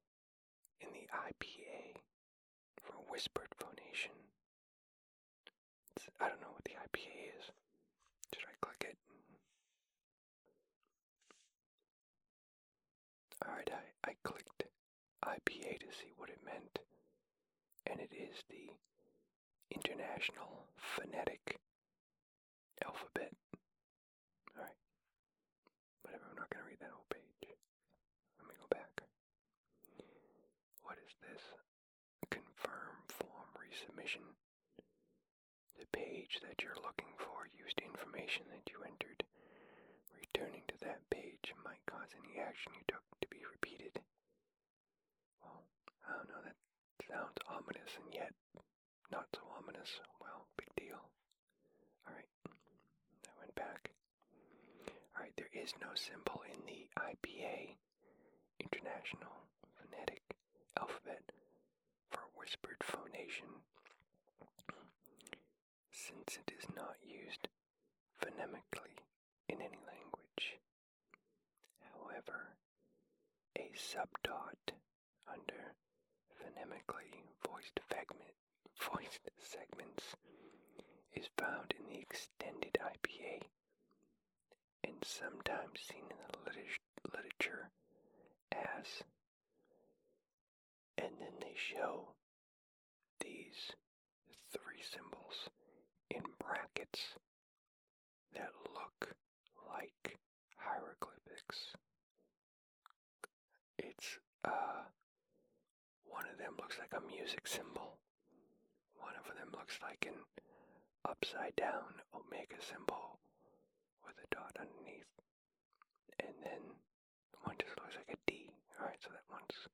in the IPA for whispered phonation. It's, I don't know what the IPA is. Should I click it? Alright, I, I clicked IPA to see what it meant, and it is the International Phonetic Alphabet. Alright. Whatever, I'm not going to read that whole page. Let me go back. What is this? Confirm form resubmission. The page that you're looking for used information that you entered. Returning to that page might cause any action you took to be repeated. Well, I don't know, that sounds ominous and yet not so ominous. Well, big deal. Alright, I went back. Alright, there is no symbol in the IPA, International Phonetic Alphabet, for whispered phonation, since it is not used phonemically in any language. However, a subdot under phonemically voiced, voiced segments is found in the extended IPA and sometimes seen in the literature as, and then they show these three symbols in brackets that look like hieroglyphics. It's, uh, one of them looks like a music symbol. One of them looks like an upside down omega symbol with a dot underneath. And then one just looks like a D. Alright, so that one's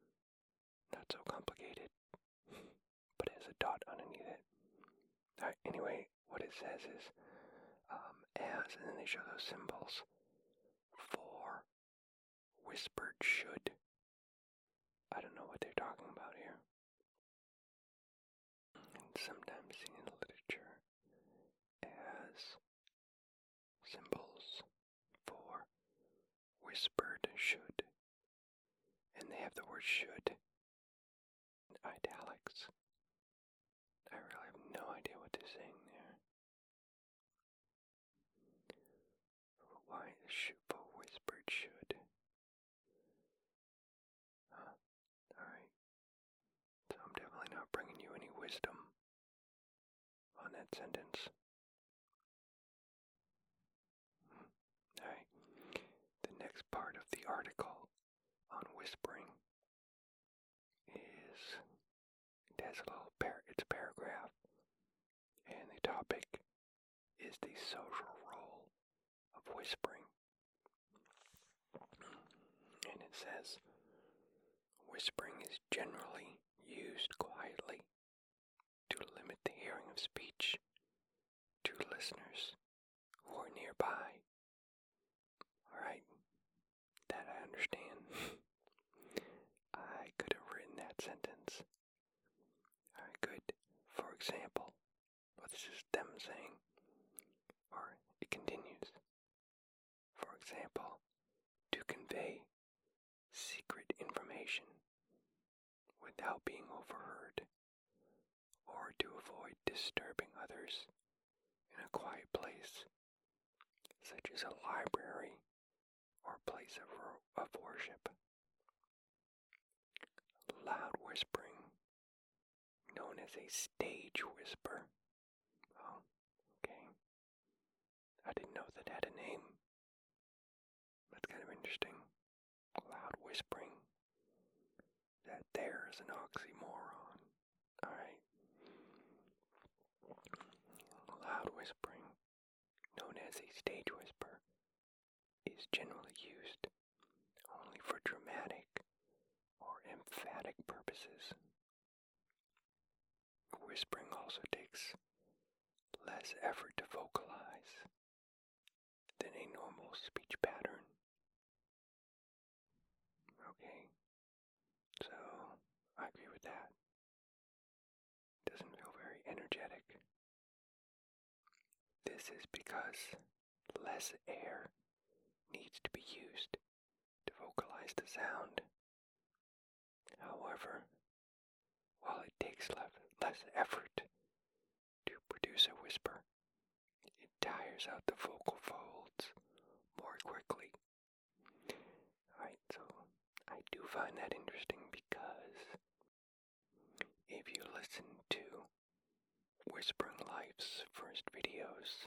not so complicated, but it has a dot underneath it. Alright, anyway, what it says is um, as, and then they show those symbols for whispered should. I don't know what they're talking about here. And sometimes seen in the literature as symbols for whispered should. And they have the word should italics. I really have no idea what they're saying there. Why the sh- for whispered should? Huh. Alright. So I'm definitely not bringing you any wisdom on that sentence. Hmm. Alright. The next part of the article on whispering is it has a little par it's a paragraph and the topic is the social role of whispering. And it says whispering is generally used quietly to limit the hearing of speech to listeners who are nearby. Alright, that I understand. I could have written that sentence. Example, well, this is them saying, or it continues. For example, to convey secret information without being overheard, or to avoid disturbing others in a quiet place, such as a library or place of, of worship. Loud whispering, known as a stage whisper. Oh, okay. I didn't know that had a name. That's kind of interesting. Loud whispering. That there is an oxymoron. Alright. Loud whispering, known as a stage whisper, is generally used only for dramatic or emphatic purposes. Whispering also takes less effort to vocalize than a normal speech pattern. Okay, so I agree with that. Doesn't feel very energetic. This is because less air needs to be used to vocalize the sound. However, while it takes less effort to produce a whisper, it tires out the vocal folds more quickly. Alright, so I do find that interesting because if you listen to Whispering Life's first videos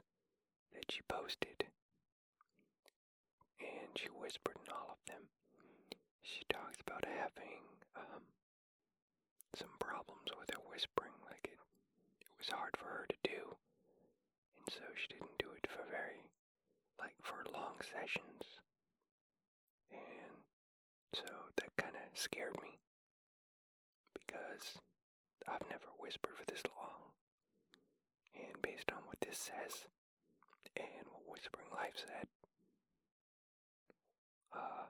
that she posted, and she whispered in all of them, she talks about having um, some problems with her whispering, like it, it was hard for her to do, and so she didn't do it for very, like for long sessions, and so that kind of scared me. Because I've never whispered for this long, and based on what this says and what WhisperingLife said, uh,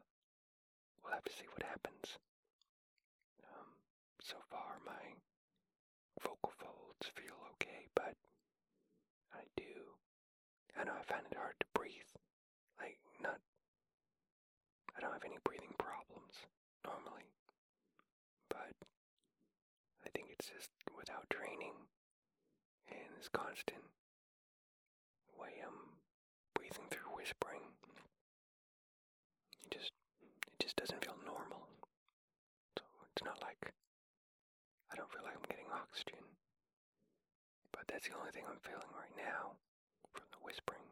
we'll have to see what happens. So far, my vocal folds feel okay, but I do. I know I find it hard to breathe. Like, not. I don't have any breathing problems normally, but I think it's just without training and this constant way I'm breathing through whispering. It just it just doesn't feel normal. So it's not like I don't feel like I'm getting oxygen. But that's the only thing I'm feeling right now from the whispering.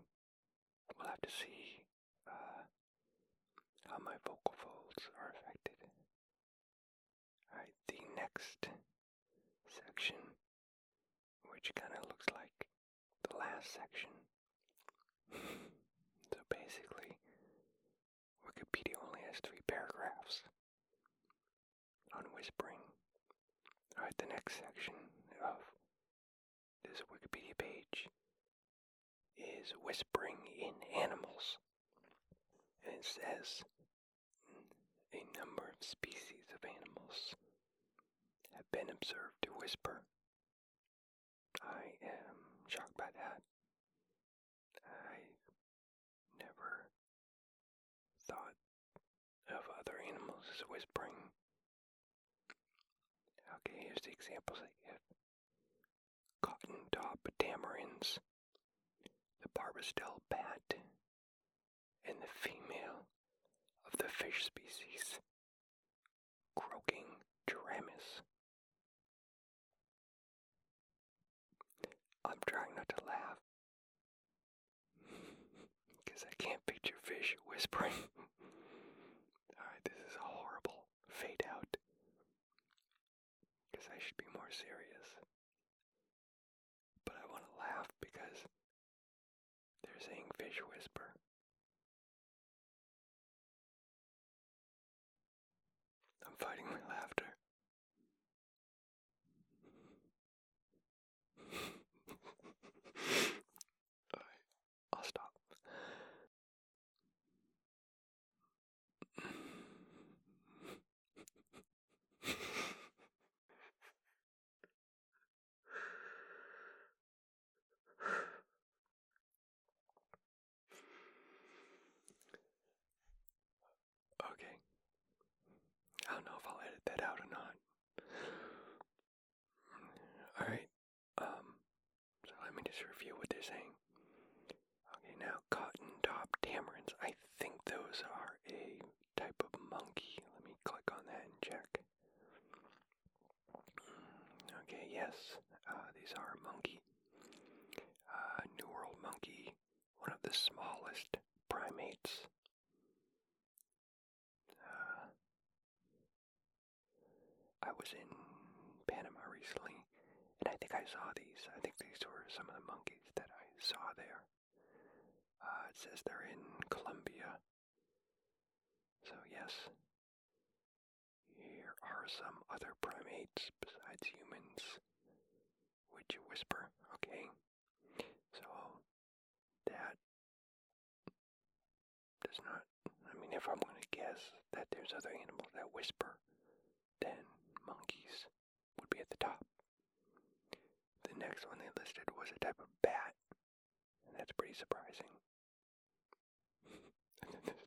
We'll have to see uh, how my vocal folds are affected. Alright, the next section, which kind of looks like the last section. so basically, Wikipedia only has three paragraphs on whispering. Alright, the next section of this Wikipedia page is whispering in animals. And it says a number of species of animals have been observed to whisper. I am shocked by that. I never thought of other animals as whispering. Okay, here's the examples. Cotton top tamarins, the barbastelle bat, and the female of the fish species, croaking gouramis. I'm trying not to laugh because I can't picture fish whispering. Alright, this is a horrible fade out I should be more serious. But I want to laugh because they're saying fish whisper. I'm fighting my laughter. Alright, I'll stop. just review what they're saying. Okay, now cotton top tamarins. I think those are a type of monkey. Let me click on that and check. Okay, yes, uh, these are a monkey. Uh, New World monkey, one of the smallest primates. Uh, I was in Panama recently, and I think I saw these. I think these were some of the monkeys that I saw there. Uh, it says they're in Colombia. So, yes, here are some other primates besides humans. Would you whisper? Okay. So, that does not. I mean, if I'm going to guess that there's other animals that whisper, then monkeys would be at the top. The next one they listed was a type of bat, and that's pretty surprising.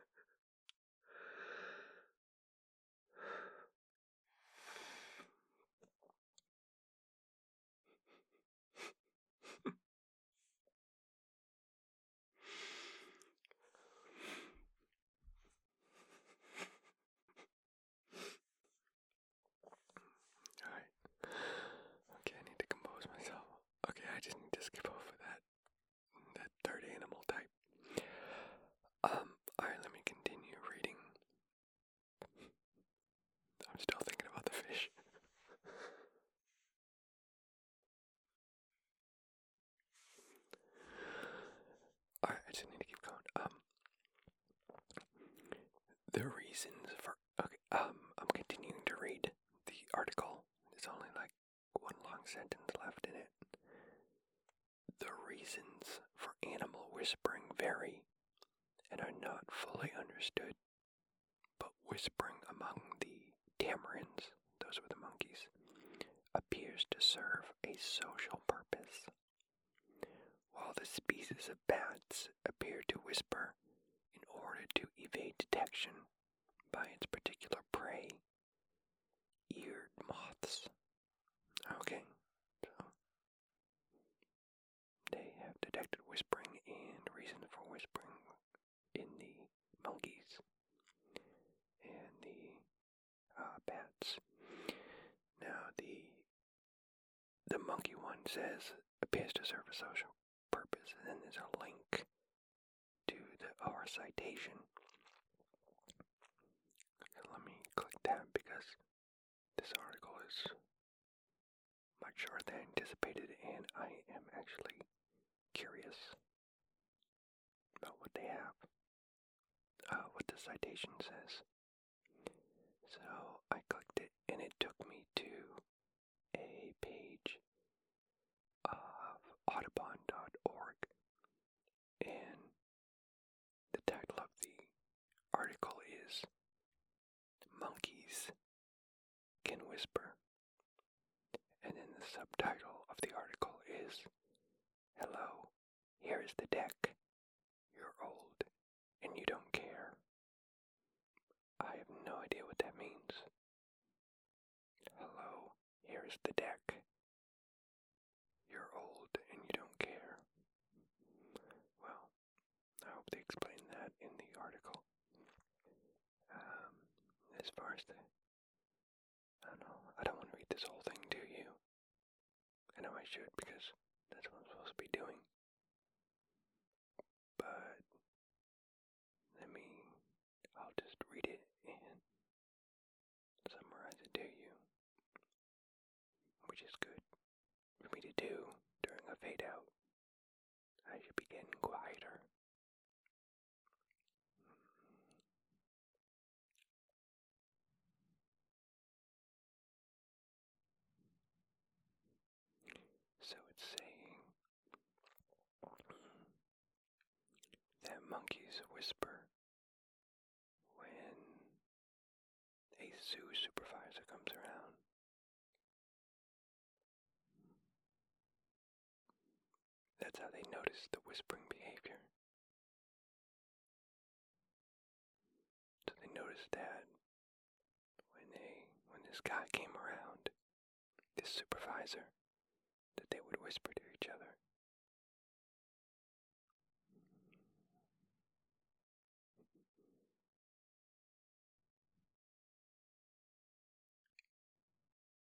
I just need to keep going. Um the reasons for okay, um I'm continuing to read the article. There's only like one long sentence left in it. The reasons for animal whispering vary and are not fully understood, but whispering among the tamarins, those were the monkeys, appears to serve a social purpose. While the species of bats appear to whisper in order to evade detection by its particular prey, eared moths. Okay, so they have detected whispering and reasons for whispering in the monkeys and the uh, bats. Now the the monkey one says appears to serve a social purpose, and then there's a link to the our citation. Okay, let me click that because this article is much shorter than anticipated, and I am actually curious about what they have, uh, what the citation says. So I clicked it, and it took me to a page of audubon.org, and the title of the article is Monkeys Can Whisper. And then the subtitle of the article is Hello, here is the deck. You're old and you don't care. I have no idea what that means. Hello, here is the deck. You're old and you don't care. Well, I hope they explain that in the article. Um, as far as the. I don't know. I don't want to read this whole thing to you. I know I should because that's what I'm supposed to be doing. But. Let me. I'll just read it and summarize it to you. Which is good for me to do during a fade out. I should be getting quieter. So it's saying that monkeys whisper when a zoo supervisor comes around. That's how they notice the whispering behavior. So they noticed that when they when this guy came around, this supervisor, that they would whisper to each other.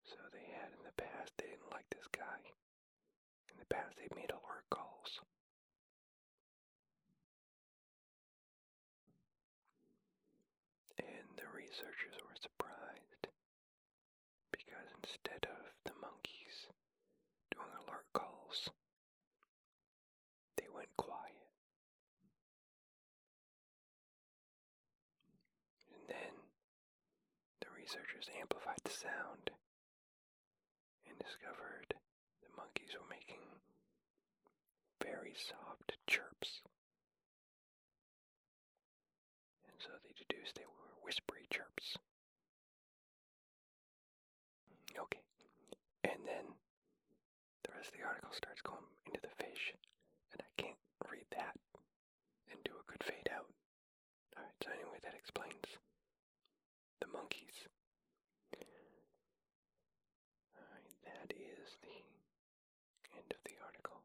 So they had in the past, they didn't like this guy. In the past, they made alert calls. And the researchers were surprised because instead of the monkeys doing alert calls, they went quiet. And then the researchers amplified the sound and discovered the monkeys were making very soft chirps. And so they deduced they were whispery chirps. Okay. And then the rest of the article starts going into the fish, and I can't read that and do a good fade out. Alright, so anyway, that explains the monkeys. Alright, that is the end of the article.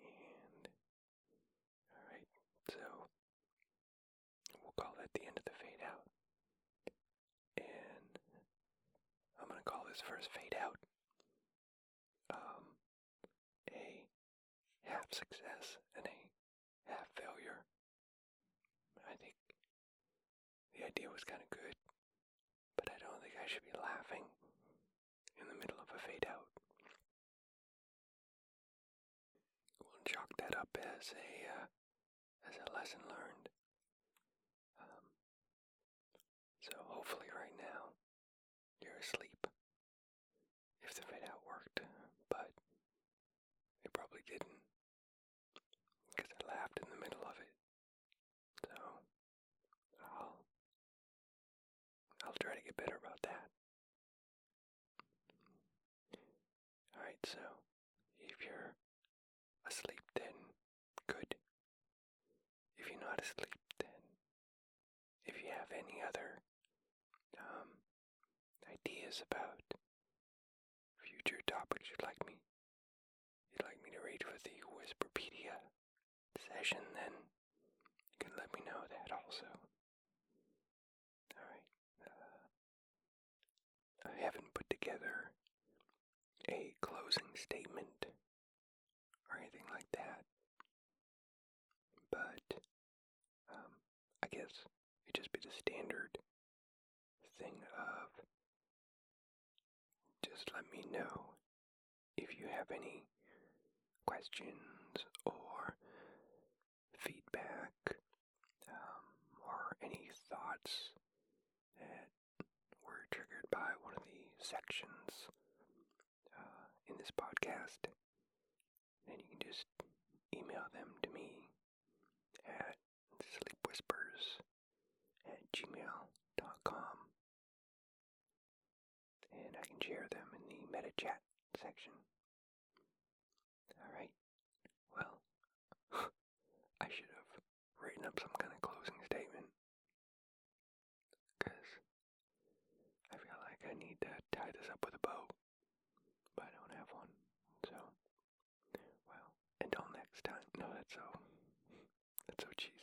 And, alright, so we'll call that the end of the fade out. And First fade out um, a half success and a half failure. I think the idea was kind of good, but I don't think I should be laughing in the middle of a fade out. We'll chalk that up as a uh, as a lesson learned. Um, so hopefully right now you're asleep. If the fade out worked, but it probably didn't because I laughed in the middle of it. So I'll I'll try to get better about that. So if you're asleep then good. If you're not asleep then if you have any other um, ideas about future topics you'd like me you'd like me to read for the Whisperpedia session, then you can let me know that also. Alright. Uh, I haven't put together a closing statement or anything like that. But um, I guess it'd just be the standard thing of just let me know if you have any questions or feedback um, or any thoughts that were triggered by one of the sections in this podcast, then you can just email them to me at sleepwhispers at gmail.com and I can share them in the meta chat section. Alright, well, I should have written up some kind of closing statement because I feel like I need to tie this up with a bow, but I don't have one. So, well, until next time. No, that's so, that's so cheesy.